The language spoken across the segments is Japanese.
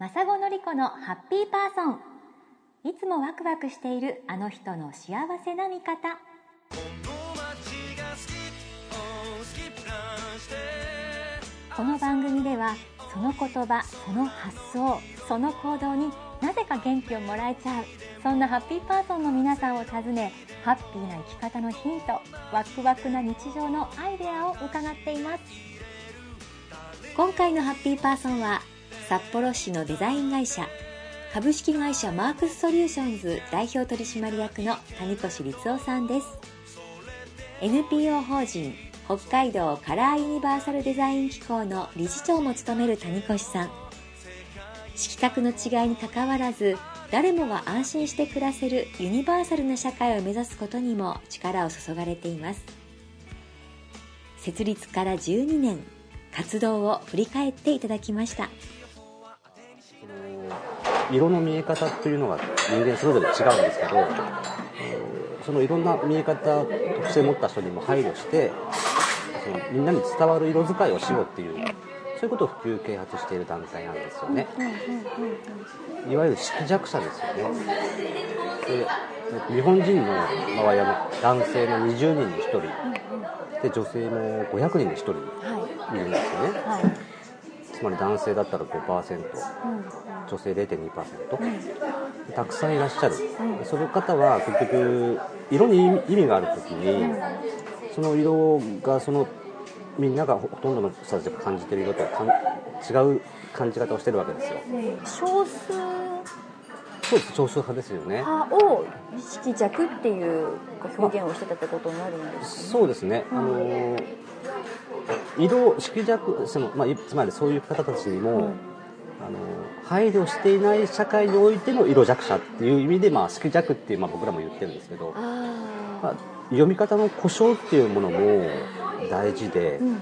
マサゴのりこのハッピーパーソン。いつもワクワクしているあの人の幸せな見方。この番組ではその言葉その発想その行動になぜか元気をもらえちゃうそんなハッピーパーソンの皆さんを訪ねハッピーな生き方のヒントワクワクな日常のアイデアを伺っています。今回のハッピーパーソンは札幌市のデザイン会社株式会社マークスソリューションズ代表取締役の谷越律夫さんです。NPO 法人北海道カラーユニバーサルデザイン機構の理事長も務める谷越さん。色覚の違いにかかわらず誰もが安心して暮らせるユニバーサルな社会を目指すことにも力を注がれています。設立から12年活動を振り返っていただきました。色の見え方っていうのが人間それぞれ違うんですけどそのいろんな見え方特性を持った人にも配慮してそのみんなに伝わる色使いをしようっていうそういうことを普及啓発している団体なんですよね。いわゆる色弱者ですよね。で日本人の場合は男性の20人に1人で女性も500人に1人いるんですよね、はい。はい、つまり男性だったら5%、うん、女性0.2%、うん、たくさんいらっしゃる、うん、その方は結局色に意味がある時に、その色がそのみんながほとんどの人たちが感じてる色とは違う感じ方をしてるわけですよ。少数そうです少数派ですよね。を色弱っていう表現をしてたってことになるんですか、ね、そうですね。あの色色弱そのまあつまりそういう方たちにも、うん、あの配慮していない社会においての色弱者っていう意味でまあ色弱っていうまあ僕らも言ってるんですけど、まあ、読み方の故障っていうものも大事で、うんうん、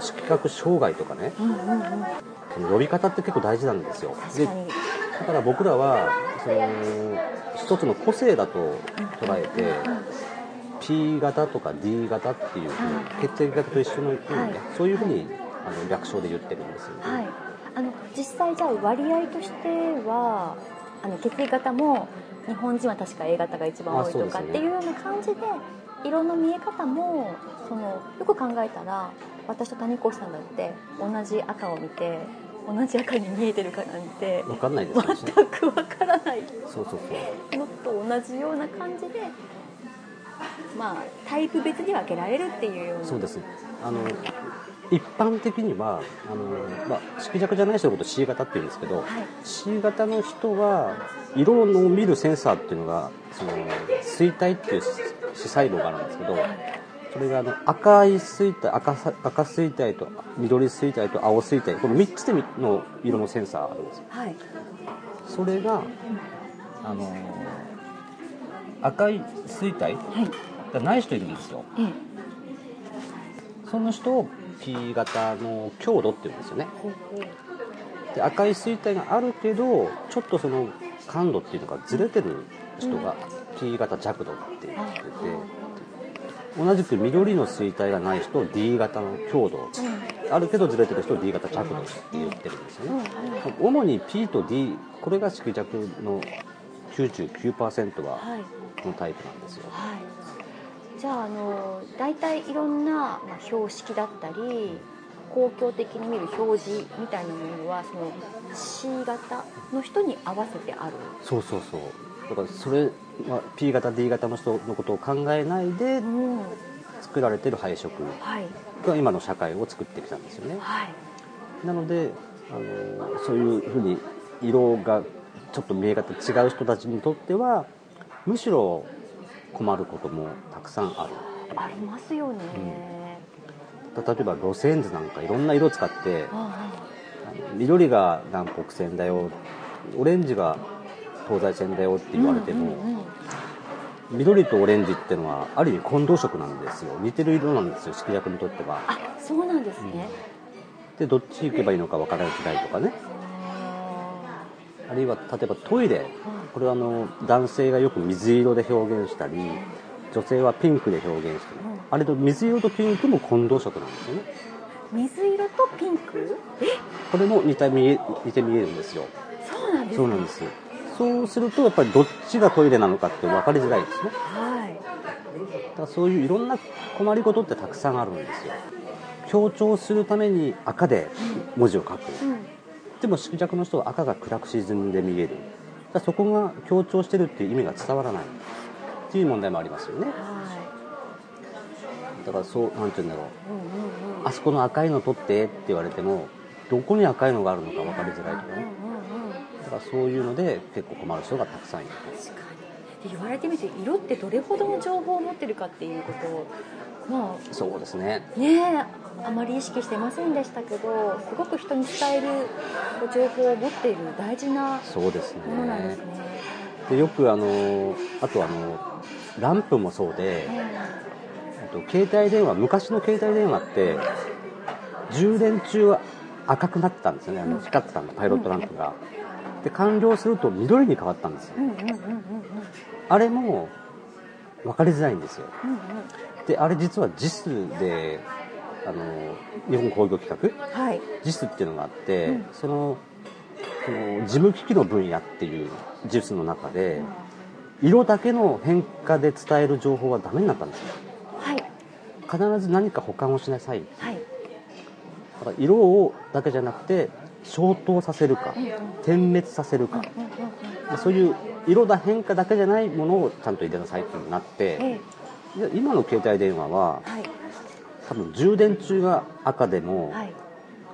色覚障害とかね、うんうんうん、呼び方って結構大事なんですよ。でだから僕らはその一つの個性だと捉えて、うんうん P 型とか D 型っていうふう血液型と一緒のようそういうふうにあの略称で言ってるんですよね。はい、あの実際じゃあ割合としてはあの血液型も日本人は確か A 型が一番多いとかっていうような感じで色の見え方もそのよく考えたら私と谷越さんだって同じ赤を見て同じ赤に見えてるかなんて分かんないです、ね、全く分からない。そうそうそう。のと同じような感じでまあタイプ別に分けられるっていうような。そうです。あの一般的にはあの、まあ、色弱じゃない人のこと C 型っていうんですけど、はい、C 型の人は色を見るセンサーっていうのがその錐体っていう視細胞があるんですけどそれがあの赤い錐体赤赤錐体と緑錐体と青錐体この3つでの色のセンサーあるんですよ、はい、それがあの赤い錐体がない人いるんですよ、はい、その人を P 型の強度っていうんですよね。で赤い錐体があるけどちょっとその感度っていうのがずれてる人が P 型弱度って言ってて、同じく緑の錐体がない人 D 型の強度、あるけどずれてる人 D 型弱度って言ってるんですよね、主に P と D これが色弱の99%はこのタイプなんですよ、はい、じゃああの大体いろんな、まあ、標識だったり公共的に見る表示みたいなものはその C 型の人に合わせてある。そうそうそう。だからそれ、まあ、P 型 D 型の人のことを考えないで作られてる配色が今の社会を作ってきたんですよね、はい、なのであのそういうふうに色がちょっと見え方違う人たちにとってはむしろ困ることもたくさんある。ありますよね、うん、例えば路線図なんかいろんな色使って、緑が南北線だよオレンジが東西線だよって言われても、うんうんうん緑とオレンジっていうのはある意味混同色なんですよ。似てる色なんですよ色役にとっては。あそうなんですね、うん、でどっち行けばいいのか分からないとかねあるいは例えばトイレ。これはあの男性がよく水色で表現したり女性はピンクで表現したり。あれと水色とピンクも混同色なんですよね。水色とピンク？これも似て見え似て見えるんですよ。そうなんですそうなんですそうするとやっぱりどっちがトイレなのかって分かりづらいですね。はい。だからそういういろんな困りごとってたくさんあるんですよ。強調するために赤で文字を書く、うんでも色弱の人は赤が暗く沈んで見える。だそこが強調してるっていう意味が伝わらない。っていう問題もありますよね。はだからそうなんて言うんだろう。いうんうんうん。あそこの赤いの取ってって言われてもどこに赤いのがあるのか分かりづらいとかね。だからそういうので結構困る人がたくさんいる。確かに。で言われてみて色ってどれほどの情報を持ってるかっていうことをまそうですね。あねえあまり意識してませんでしたけどすごく人に伝える情報を持っている大事なそうですものなんですね。ね。でよくあのあとあのランプもそうであと携帯電話昔の携帯電話って充電中は赤くなってたんですよね。あの光ってたんだパイロットランプが。で完了すると緑に変わったんですよ。あれも分かりづらいんですよ。であれ実は JIS であの日本工業規格？はい。JIS っていうのがあって、うん。そのその事務機器の分野っていう JIS の中で色だけの変化で伝える情報はダメになったんですよ。はい。必ず何か保管をしなさい。はい。だから色をだけじゃなくて消灯させるか点滅させるか。うんそういう色だ変化だけじゃないものをちゃんと入れなさいっていうのになってええ。で今の携帯電話ははい多分充電中が赤でもはい。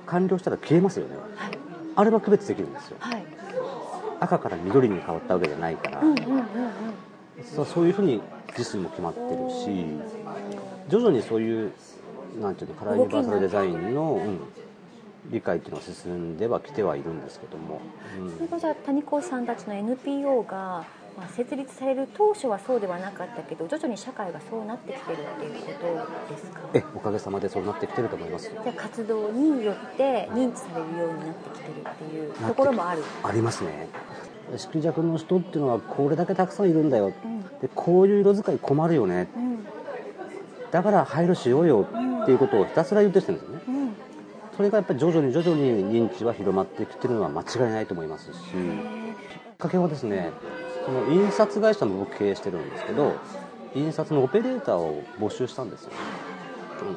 完了したら消えますよね。はい。あれは区別できるんですよ。はい。赤から緑に変わったわけじゃないから、うんうんうんうん。そういうふうに実数も決まってるし徐々にそういうなんていうのカラーユニバーサルデザインの、う。ん、理解っていうのは進んではきてはいるんですけども、それがじゃあ谷子さんたちの NPO が、まあ、設立される当初はそうではなかったけど徐々に社会がそうなってきてるっていうことですか？えおかげさまでそうなってきてると思いますじゃあ活動によって認知されるようになってきてるっていうところもある？ありますね。色弱の人っていうのはこれだけたくさんいるんだよ。うん。でこういう色使い困るよね。うん。だから配慮しようよっていうことをひたすら言ってきてるんですよね。うん。それがやっぱり徐々に徐々に認知は広まってきてるのは間違いないと思いますし。きっかけはですねその印刷会社も僕経営してるんですけど印刷のオペレーターを募集したんですよ。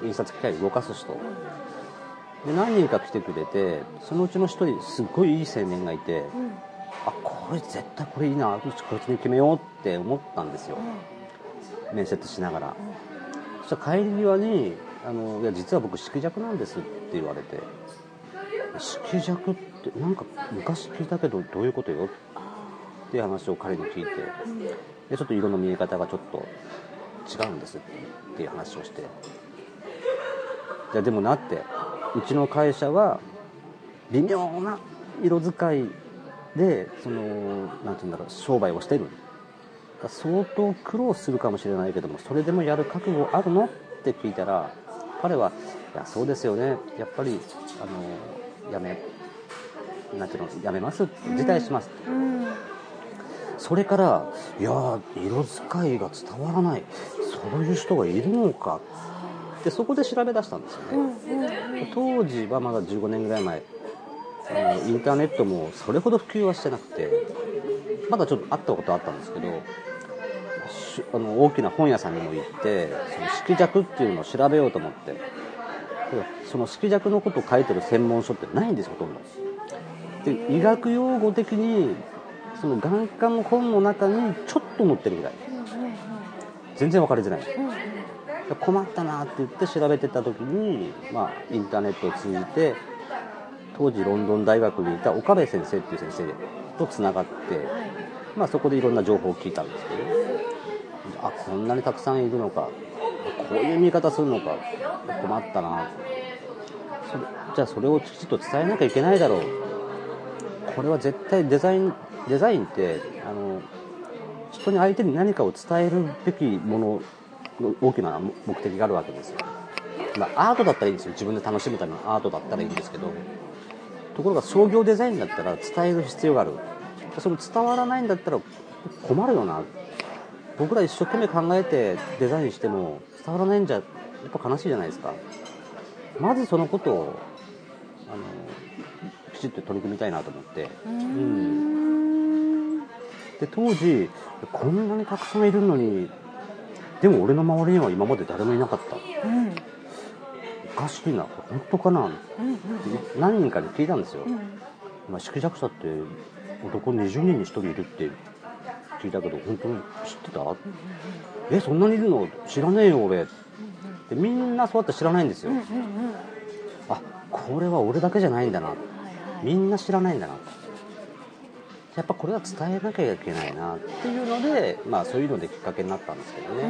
印刷機械動かす人。で何人か来てくれてそのうちの一人すっごいいい青年がいてうんあこれ絶対これいいなこいつに決めようって思ったんですよ。面接しながら。そしたら帰り際にあの「いや実は僕色弱なんです」って言われて「色弱ってなんか昔聞いたけどどういうことよ?」ってっていう話を彼に聞いてでちょっと色の見え方がちょっと違うんですっていう話をして。じゃでもなってうちの会社は微妙な色使いでそのなんて言うんだろう商売をしてる。相当苦労するかもしれないけどもそれでもやる覚悟あるのって聞いたら彼は「いやそうですよね。やっぱりあのやめなんていうのやめます」辞退しますって。それからいやー色使いが伝わらない。そういう人がいるのか。でそこで調べ出したんですよね、うんうん。当時はまだ15年ぐらい前。インターネットもそれほど普及はしてなくてまだちょっと会ったことあったんですけどしあの大きな本屋さんにも行ってその色弱っていうのを調べようと思って。でその色弱のことを書いてる専門書ってないんですほとんど。で医学用語的にその眼科の本の中にちょっと載ってるぐらい。全然分かりづらい。困ったなって言って調べてた時に、まあ、インターネットを通じて当時ロンドン大学にいた岡部先生っていう先生とつながって、まあ、そこでいろんな情報を聞いたんですけどあこんなにたくさんいるのかこういう見方するのか困ったな。じゃあそれをきちっと伝えなきゃいけないだろう。これは絶対デザインデザインってあの人に相手に何かを伝えるべきもの大きな目的があるわけですよ、まあ、アートだったらいいんですよ。自分で楽しむためのアートだったらいいんですけど。ところが商業デザインだったら伝える必要がある。それ伝わらないんだったら困るよな。僕ら一生懸命考えてデザインしても伝わらないんじゃやっぱ悲しいじゃないですか。まずそのことをあのきちっと取り組みたいなと思って。うん。で当時こんなにたくさんいるのにでも俺の周りには今まで誰もいなかった、うん、おかしいな本当かな、うんうん、何人かに聞いたんですよ、うん、今色弱者って男20人に1人いるって聞いたけど本当に知ってた、うんうん、えそんなにいるの？知らねえよ俺、でみんなそうやって知らないんですよ、うんうんうん、あこれは俺だけじゃないんだな、はいはい、みんな知らないんだなやっぱこれは伝えなきゃいけないなっていうので、まあ、そういうのできっかけになったんですけどね、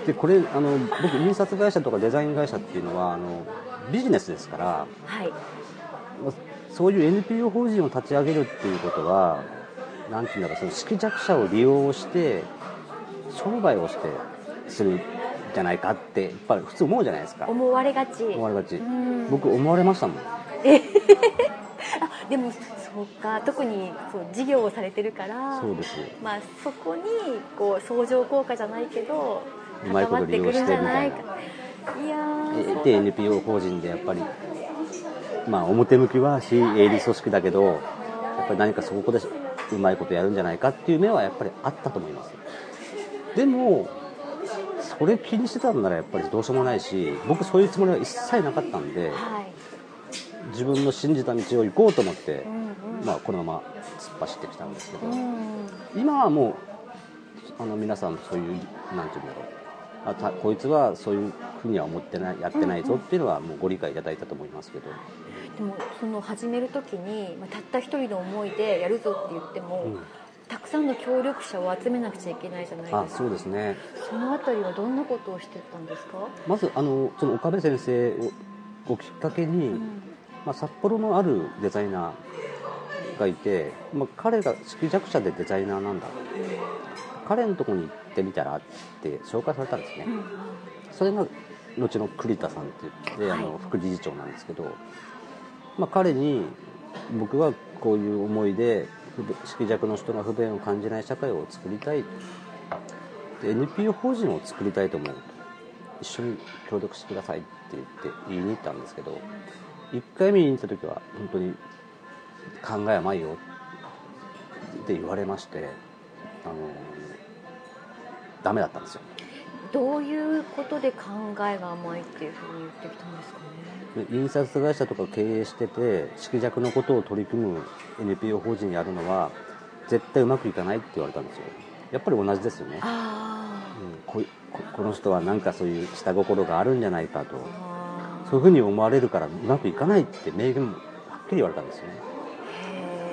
うん、でこれあの僕印刷会社とかデザイン会社っていうのはあのビジネスですから、はい、そういう NPO 法人を立ち上げるっていうことは何て言うんだろうその色弱者を利用して商売をしてするじゃないかってやっぱり普通思うじゃないですか。思われがち。思われがち。僕思われましたもん。えあでもそうか特にそう事業をされてるからそうです。まあそこにこう相乗効果じゃないけどうまいこと利用してみたいな。いやで NPO 法人でやっぱりまあ表向きは非営利組織だけどやっぱり何かそこでうまいことやるんじゃないかっていう目はやっぱりあったと思います。でもそれ気にしてたんならやっぱりどうしようもないし僕そういうつもりは一切なかったんで、はい、自分の信じた道を行こうと思って、うんうん、まあ、このまま突っ走ってきたんですけど、うん、今はもうあの皆さんそういう何て言うんだろう。あたこいつはそういうふうには思ってないやってないぞっていうのはもうご理解いただいたと思いますけど、でもその始める時に、まあ、たった一人の思いでやるぞって言っても、うん。たくさんの協力者を集めなくちゃいけないじゃないですか。あそうですね。そのあたりはどんなことをしてたんですか？まずあのその岡部先生をきっかけに、うん、まあ、札幌のあるデザイナーがいて、まあ、彼が色弱者でデザイナーなんだ、うん、彼のとこに行ってみたらって紹介されたんですね、うん、それが後の栗田さんって言って、はい、あの副理事長なんですけど、まあ、彼に僕はこういう思いで色弱の人が不便を感じない社会を作りたい。で NPO 法人を作りたいと思う。一緒に協力してくださいって言って言いに行ったんですけど1回目に行った時は本当に考え甘いよ。って言われましてあのダメだったんですよ。どういうことで考えが甘いっていうふうに言ってきたんですかね？印刷会社とか経営してて色弱のことを取り組む NPO 法人やるのは絶対うまくいかないって言われたんですよ。やっぱり同じですよね、うん、ここの人はなんかそういう下心があるんじゃないかと。そういうふうに思われるからうまくいかないって明言はっきり言われたんですよね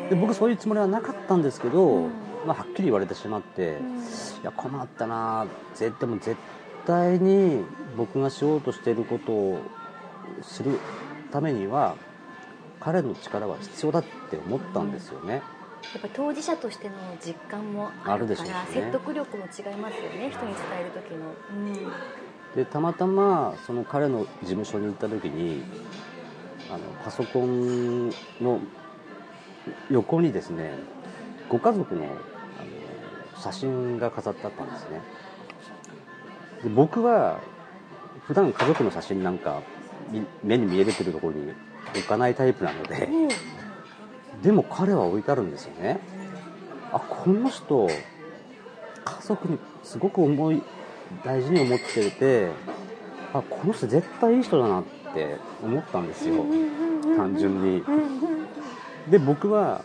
で僕そういうつもりはなかったんですけど、うん、まあ、はっきり言われてしまって、うん、いや困ったなでも絶対に僕がしようとしていることをするためには彼の力は必要だって思ったんですよね、やっぱ当事者としての実感もあるから、ね、説得力も違いますよね人に伝える時の、うん、でたまたまその彼の事務所に行った時にあのパソコンの横にですねご家族のあの写真が飾ってあったんですね。で僕は普段家族の写真なんか目に見えてるところに置かないタイプなので、でも彼は置いてあるんですよね。あこの人家族にすごく思い大事に思っててあこの人絶対いい人だなって思ったんですよ。単純にで僕は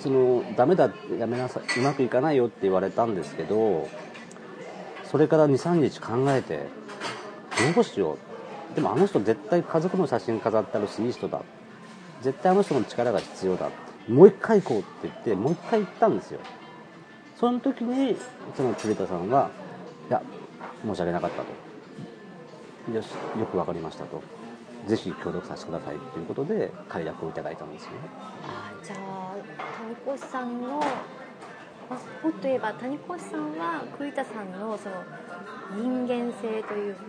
そのダメだやめなさいうまくいかないよって言われたんですけどそれから23日考えてどうしよう。でもあの人絶対家族の写真飾ってあるしいい人だ。絶対あの人の力が必要だ。もう一回行こうって言ってもう一回行ったんですよ。その時にその鶴田さんはいや申し訳なかったと。よしよく分かりましたと。ぜひ協力させてくださいということで快諾をいただいたんですね。あじゃあ谷越さんのまあ、もっと言えば谷越さんは栗田さんのその人間性というか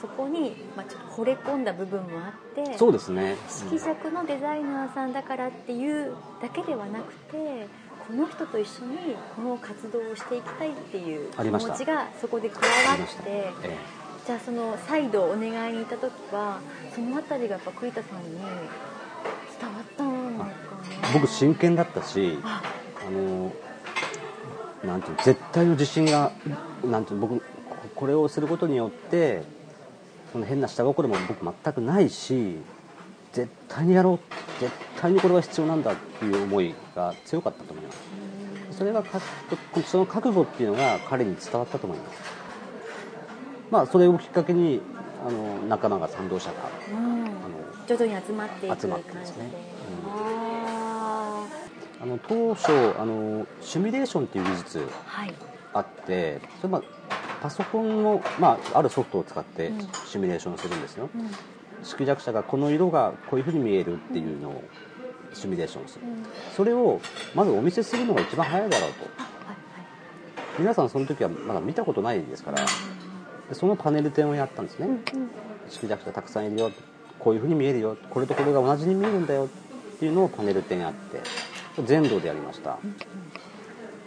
そこに、まあ、ちょっと惚れ込んだ部分もあってそうですね、色弱のデザイナーさんだからっていうだけではなくてこの人と一緒にこの活動をしていきたいっていう気持ちがそこで加わって、じゃあその再度お願いに行った時はその辺りがやっぱ栗田さんに伝わったのかな僕真剣だったしあ。のなんていう絶対の自信がなんていう僕これをすることによってその変な下心も僕全くないし絶対にやろう絶対にこれは必要なんだっていう思いが強かったと思います。それがその覚悟っていうのが彼に伝わったと思いますまあそれをきっかけにあの仲間が賛同者が、うん、あの徐々に集まっていく感じで、ね。うん、あの当初あのシミュレーションっていう技術あって、はい、それまあパソコンの、まあ、あるソフトを使ってシミュレーションするんですよ、うん。色弱者がこの色がこういうふうに見えるっていうのをシミュレーションする、うん、それをまずお見せするのが一番早いだろうと、皆さんその時はまだ見たことないですから、でそのパネル展をやったんですね、色弱者たくさんいるよ。こういうふうに見えるよ。これとこれが同じに見えるんだよ。っていうのをパネル展やって全土でやりました、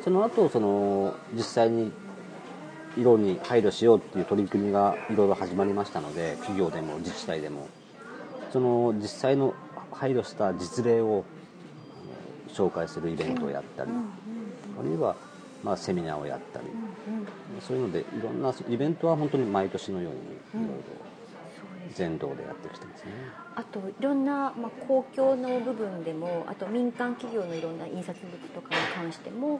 その後その実際に色に配慮しようっていう取り組みがいろいろ始まりましたので企業でも自治体でも。その実際の配慮した実例を紹介するイベントをやったり、あるいはまあセミナーをやったり、そういうのでいろんなイベントは本当に毎年のようにいろいろ全道でやってきてますね。あといろんな、まあ、公共の部分でもあと民間企業のいろんな印刷物とかに関しても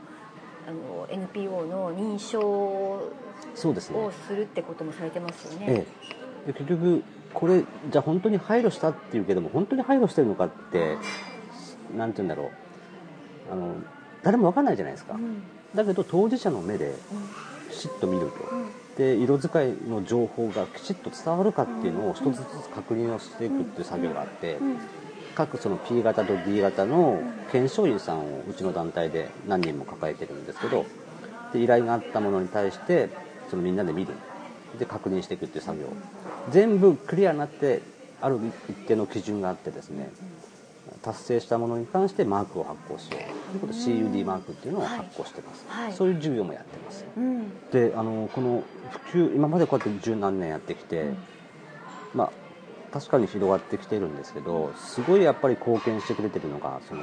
あの NPO の認証をするってこともされてますよね。ええ、結局これじゃあ本当に配慮したっていうけども本当に配慮してるのかって何て言うんだろう。あの誰も分かんないじゃないですか、うん、だけど当事者の目できちっと見ると、うん、で色使いの情報がきちっと伝わるかっていうのを一つずつ確認をしていくっていう作業があって、うん。各その P 型と D 型の検証員さんをうちの団体で何人も抱えてるんですけどで依頼があったものに対してそのみんなで見る。で確認していくっていう作業。全部クリアになってある一定の基準があってですね達成したものに関してマークを発行しようと。いうことで CUD マークっていうのを発行してます、はい。はい、そういう授業もやってます、うん、であのこの普及今までこうやって十何年やってきて、うん、まあ確かに広がってきてるんですけどすごいやっぱり貢献してくれてるのがその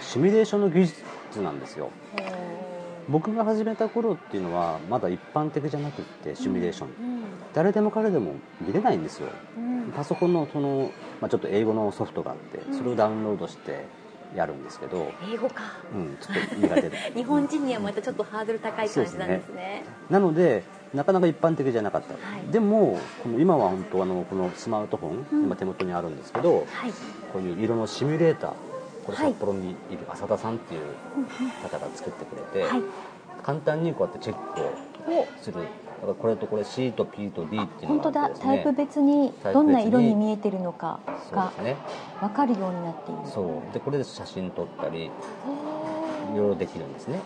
シミュレーションの技術なんですよ。僕が始めた頃っていうのはまだ一般的じゃなくってシミュレーション、うんうん、誰でも彼でも見れないんですよ、うん、パソコンのその、まあ、ちょっと英語のソフトがあってそれをダウンロードしてやるんですけど英語か。うんちょっと苦手で。日本人にはまたちょっとハードル高い感じなんですね、ね、なのでなかなか一般的じゃなかった、はい、でもこの今は本当あのこのスマートフォン、うん、今手元にあるんですけど、はい、こういう色のシミュレーターこれ札幌にいる浅田さんっていう方が作ってくれて、はい、簡単にこうやってチェックをするだからこれとこれ C と P と D っていうのがあって、ね、本当だ。タイプ別にどんな色に見えてるのかが分かるようになっている。そう。でこれで写真撮ったりいろいろできるんですね。で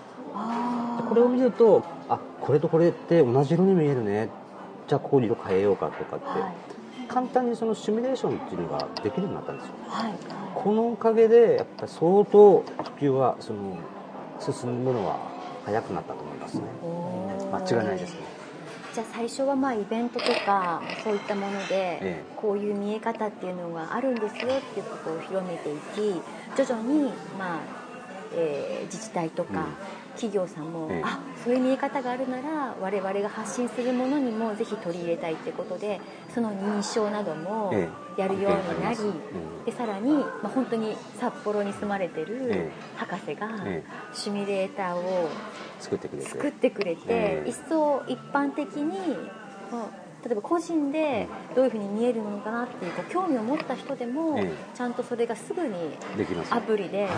これを見るとあこれとこれって同じ色に見えるね。じゃあここに色変えようかとかって、はい、簡単にそのシミュレーションっていうのができるようになったんですよ、はい、このおかげでやっぱり相当普及はその進むのは早くなったと思いますね。間違いないですねじゃあ最初はまあイベントとかそういったものでこういう見え方っていうのがあるんですよっていうことを広めていき徐々にまあ、えー、自治体とか、企業さんも、ええ、あそういう見え方があるなら我々が発信するものにもぜひ取り入れたいってことでその認証などもやるようになり、え、でさらに、まあ、本当に札幌に住まれてる博士がシミュレーターを作ってくれて。作ってくれて、一層一般的に、例えば個人でどういうふうに見えるのかなっていう興味を持った人でも、ちゃんとそれがすぐにアプリで。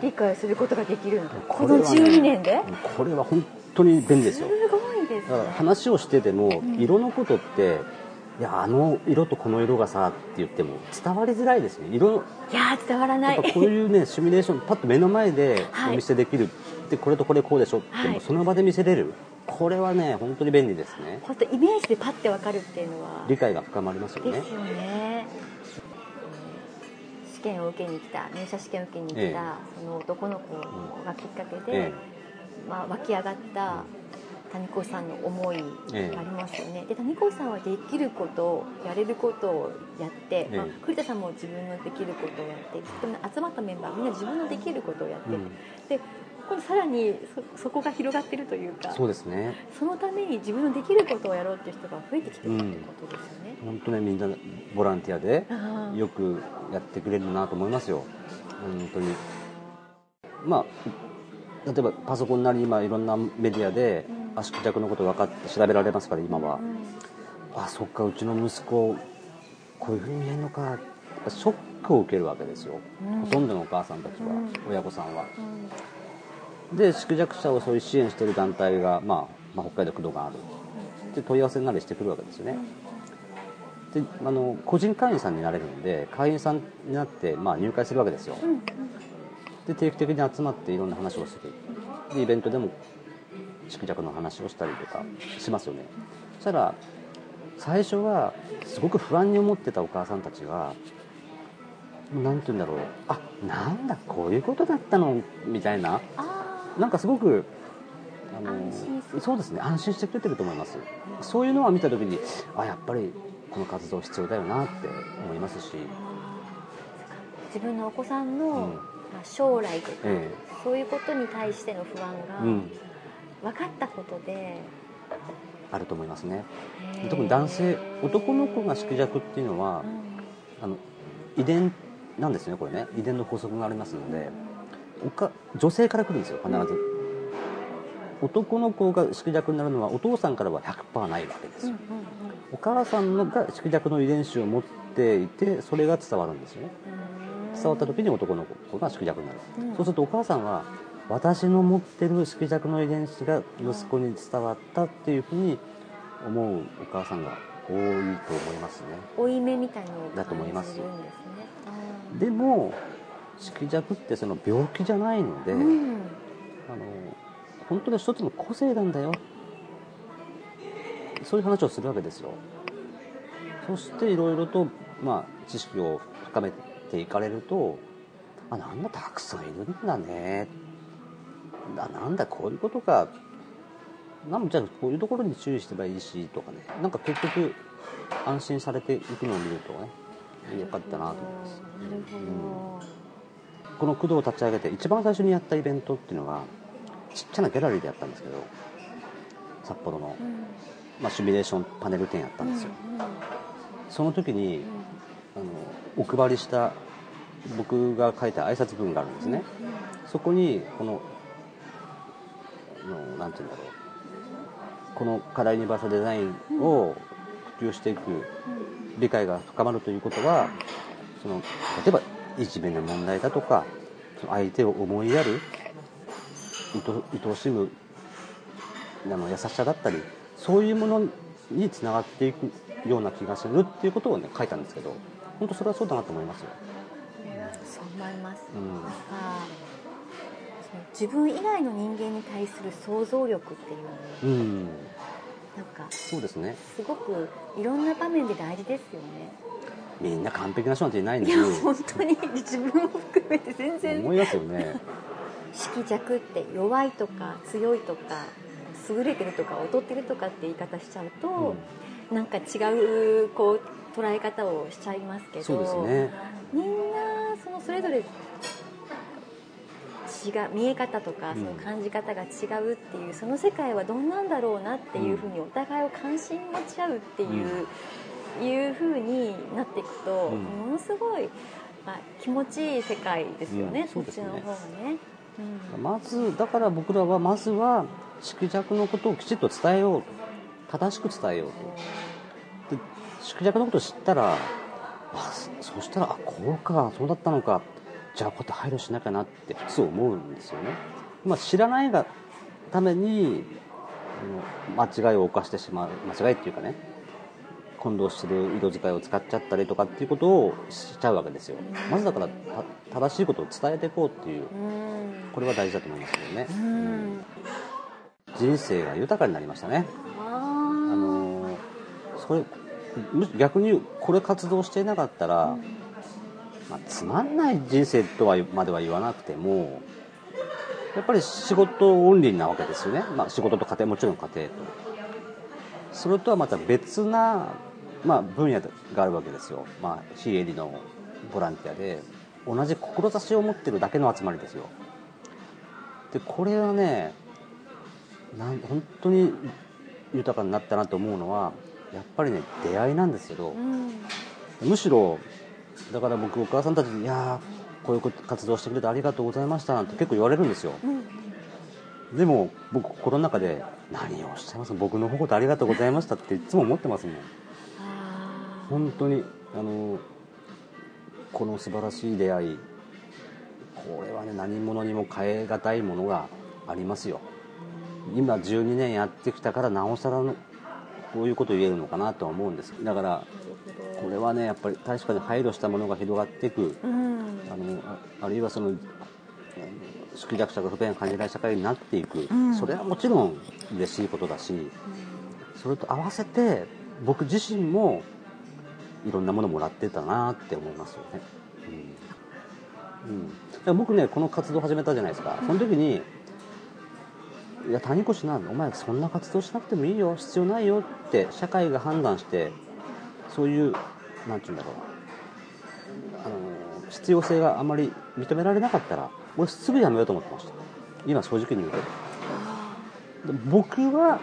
理解することができるこの12年で？これは本当に便利ですよ。すごいです、ね、話をしてても、色のことっていやあの色とこの色がさって言っても伝わりづらいですね。色いや伝わらない。こういうねシミュレーションパッと目の前でお見せできる、はい、でこれとこれこうでしょって、はい、その場で見せれる？これはね本当に便利ですね。本当イメージでパッてわかるっていうのは理解が深まりますよね。ですよね。試験を受けに来た入社試験を受けに来た、その男の子がきっかけで、まあ、湧き上がった谷越さんの思いがありますよね、ええ、で谷越さんはできることやれることをやって、え、まあ、栗田さんも自分のできることをやって集まったメンバーみんな自分のできることをやって、うん、でこれさらにそこが広がってるというかそうですね。そのために自分のできることをやろうっていう人が増えてきてるってことですよね、うん、本当ねみんなボランティアでよくやってくれるなと思いますよ。本当に。まあ例えばパソコンなり今いろんなメディアで足弱のこと分かって調べられますから今は、うん、あそっかうちの息子こういうふうに見えるのか。ショックを受けるわけですよ、うん、ほとんどのお母さんたちは、うん、親御さんは、で縮弱者をそういう支援している団体が、まあ、まあ、北海道区道がある。で問い合わせなりしてくるわけですよね。であの個人会員さんになれるんで会員さんになって、まあ、入会するわけですよ。で定期的に集まっていろんな話をする。でイベントでも縮弱の話をしたりとかしますよね。そしたら最初はすごく不安に思ってたお母さんたちは何て言うんだろう。あなんだこういうことだったの？みたいななんかすごくあのそうですね安心してくれてると思います。そういうのは見た時にあやっぱりこの活動必要だよなって思いますし。自分のお子さんの将来とか、ええ、そういうことに対しての不安が分かったことで、うん、あると思いますね。特に男性男の子が色弱っていうのは、うん、あの遺伝なんですねこれね。遺伝の法則がありますので、おか女性から来るんですよ必ず、男の子が色弱になるのはお父さんからは100%ないわけですよ、お母さんのが色弱の遺伝子を持っていてそれが伝わるんですよね。伝わった時に男の子が色弱になる、そうするとお母さんは私の持ってる色弱の遺伝子が息子に伝わったっていうふうに思うお母さんが多いと思いますね。負い目みたいなのだと思いますでも色弱ってその病気じゃないので、うん、あの本当に一つの個性なんだよ。そういう話をするわけですよ。そしていろいろと、まあ、知識を深めていかれるとあなんだたくさんいるんだね。あなんだこういうことか。なんじゃあこういうところに注意すればいいしとかね。なんか結局安心されていくのを見るとねよかったなと思います。なるほど、うんこの工藤を立ち上げて一番最初にやったイベントっていうのがちっちゃなギャラリーでやったんですけど札幌の、うん、まあ、シミュレーションパネル展やったんですよ、うんうん、その時に、あのお配りした僕が書いた挨拶文があるんですね、そこにこののなんて言うんだろう。このカラーユニバーサルデザインを普及していく理解が深まるということはその例えばいじめの問題だとか相手を思いやる愛おしむあの優しさだったりそういうものにつながっていくような気がするっていうことをね書いたんですけど本当それはそうだなと思いますよ。そう思います、うん、なんか自分以外の人間に対する想像力っていうの、うん、なんかそうですね。すごくいろんな場面で大事ですよね。みんな完璧な人なんていないんでいや本当に。自分も含めて全然。思いますよね。色弱って弱いとか強いとか優れてるとか劣ってるとかって言い方しちゃうと、うん、なんか違うこう捉え方をしちゃいますけどそうですね。みんなそのそれぞれ違う見え方とかその感じ方が違うっていう、うん、その世界はどんなんだろうなっていうふうにお互いを関心持ち合うっていう、うんいうふうになっていくと、うん、ものすごい、まあ、気持ちいい世界ですよね、うん、そっちの方がね。うん、まずだから僕らはまずは色弱のことをきちっと伝えよう正しく伝えようとで色弱のことを知ったらあそしたらあこうかそうだったのか。じゃあこうやって配慮しなきゃなって普通思うんですよね、まあ、知らないがために間違いを犯してしまう間違いっていうかね混同してる色使いを使っちゃったりとかっていうことをしちゃうわけですよ、まずだから正しいことを伝えていこうっていう、これは大事だと思いますけどね、人生が豊かになりましたね。あのそれ逆にこれ活動していなかったら、まあ、つまんない人生とはまでは言わなくてもやっぱり仕事オンリーなわけですよね、まあ、仕事と家庭もちろん家庭と。それとはまた別な、まあ、分野があるわけですよ、まあ、非営利のボランティアで同じ志を持ってるだけの集まりですよ。でこれはねなん本当に豊かになったなと思うのはやっぱりね出会いなんですけど、うん、むしろだから僕お母さんたちに「いやこういう活動してくれてありがとうございました」なんて結構言われるんですよ、うん、でも僕心の中で「何をおっしゃいます？僕のことありがとうございました」っていつも思ってますもん本当にあのこの素晴らしい出会いこれはね何者にも代え難いものがありますよ。今12年やってきたからなおさらのこういうこと言えるのかなとは思うんです。だからこれはねやっぱり確かに配慮したものが広がっていく、うん、あのあるいはその縮弱者が不便を感じない社会になっていく、うん、それはもちろん嬉しいことだし、うん、それと合わせて僕自身もいろんなものもらってたなって思いますよね。うん、僕ねこの活動始めたじゃないですか。その時にいや谷越なんお前そんな活動しなくてもいいよ。必要ないよって社会が判断してそういう何て言うんだろう。あの必要性があまり認められなかったら俺すぐやめようと思ってました。今正直に言うと。僕は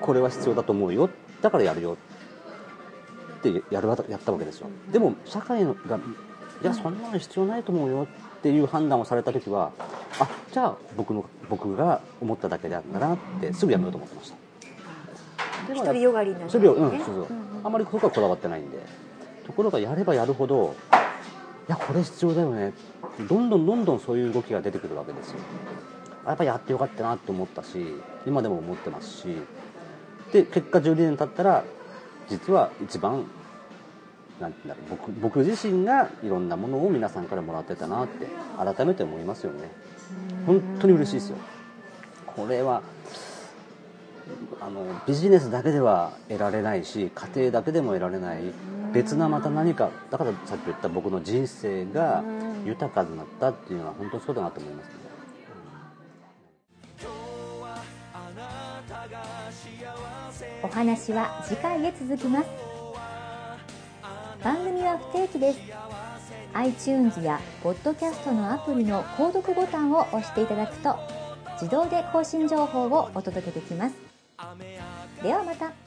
これは必要だと思うよ。だからやるよ。ってやるやったわけですよ。でも社会がいやそんなの必要ないと思うよっていう判断をされた時はあじゃあ僕の僕が思っただけであったなってすぐやめようと思ってました。独りよがりなそうそう、う。んうん、あんまりそこはこだわってないんで。ところがやればやるほどいやこれ必要だよね。どんどんどんどんそういう動きが出てくるわけですよ。やっぱやってよかったなって思ったし今でも思ってますし。で結果12年経ったら実は一番なんてだろう僕僕自身がいろんなものを皆さんからもらってたなって改めて思いますよね。本当に嬉しいですよ。これはあのビジネスだけでは得られないし家庭だけでも得られない別なまた何かだからさっき言った僕の人生が豊かになったっていうのは本当にそうだなと思いますねお話は次回へ続きます。番組は不定期です。iTunes や Podcast のアプリの購読ボタンを押していただくと自動で更新情報をお届けできます。ではまた。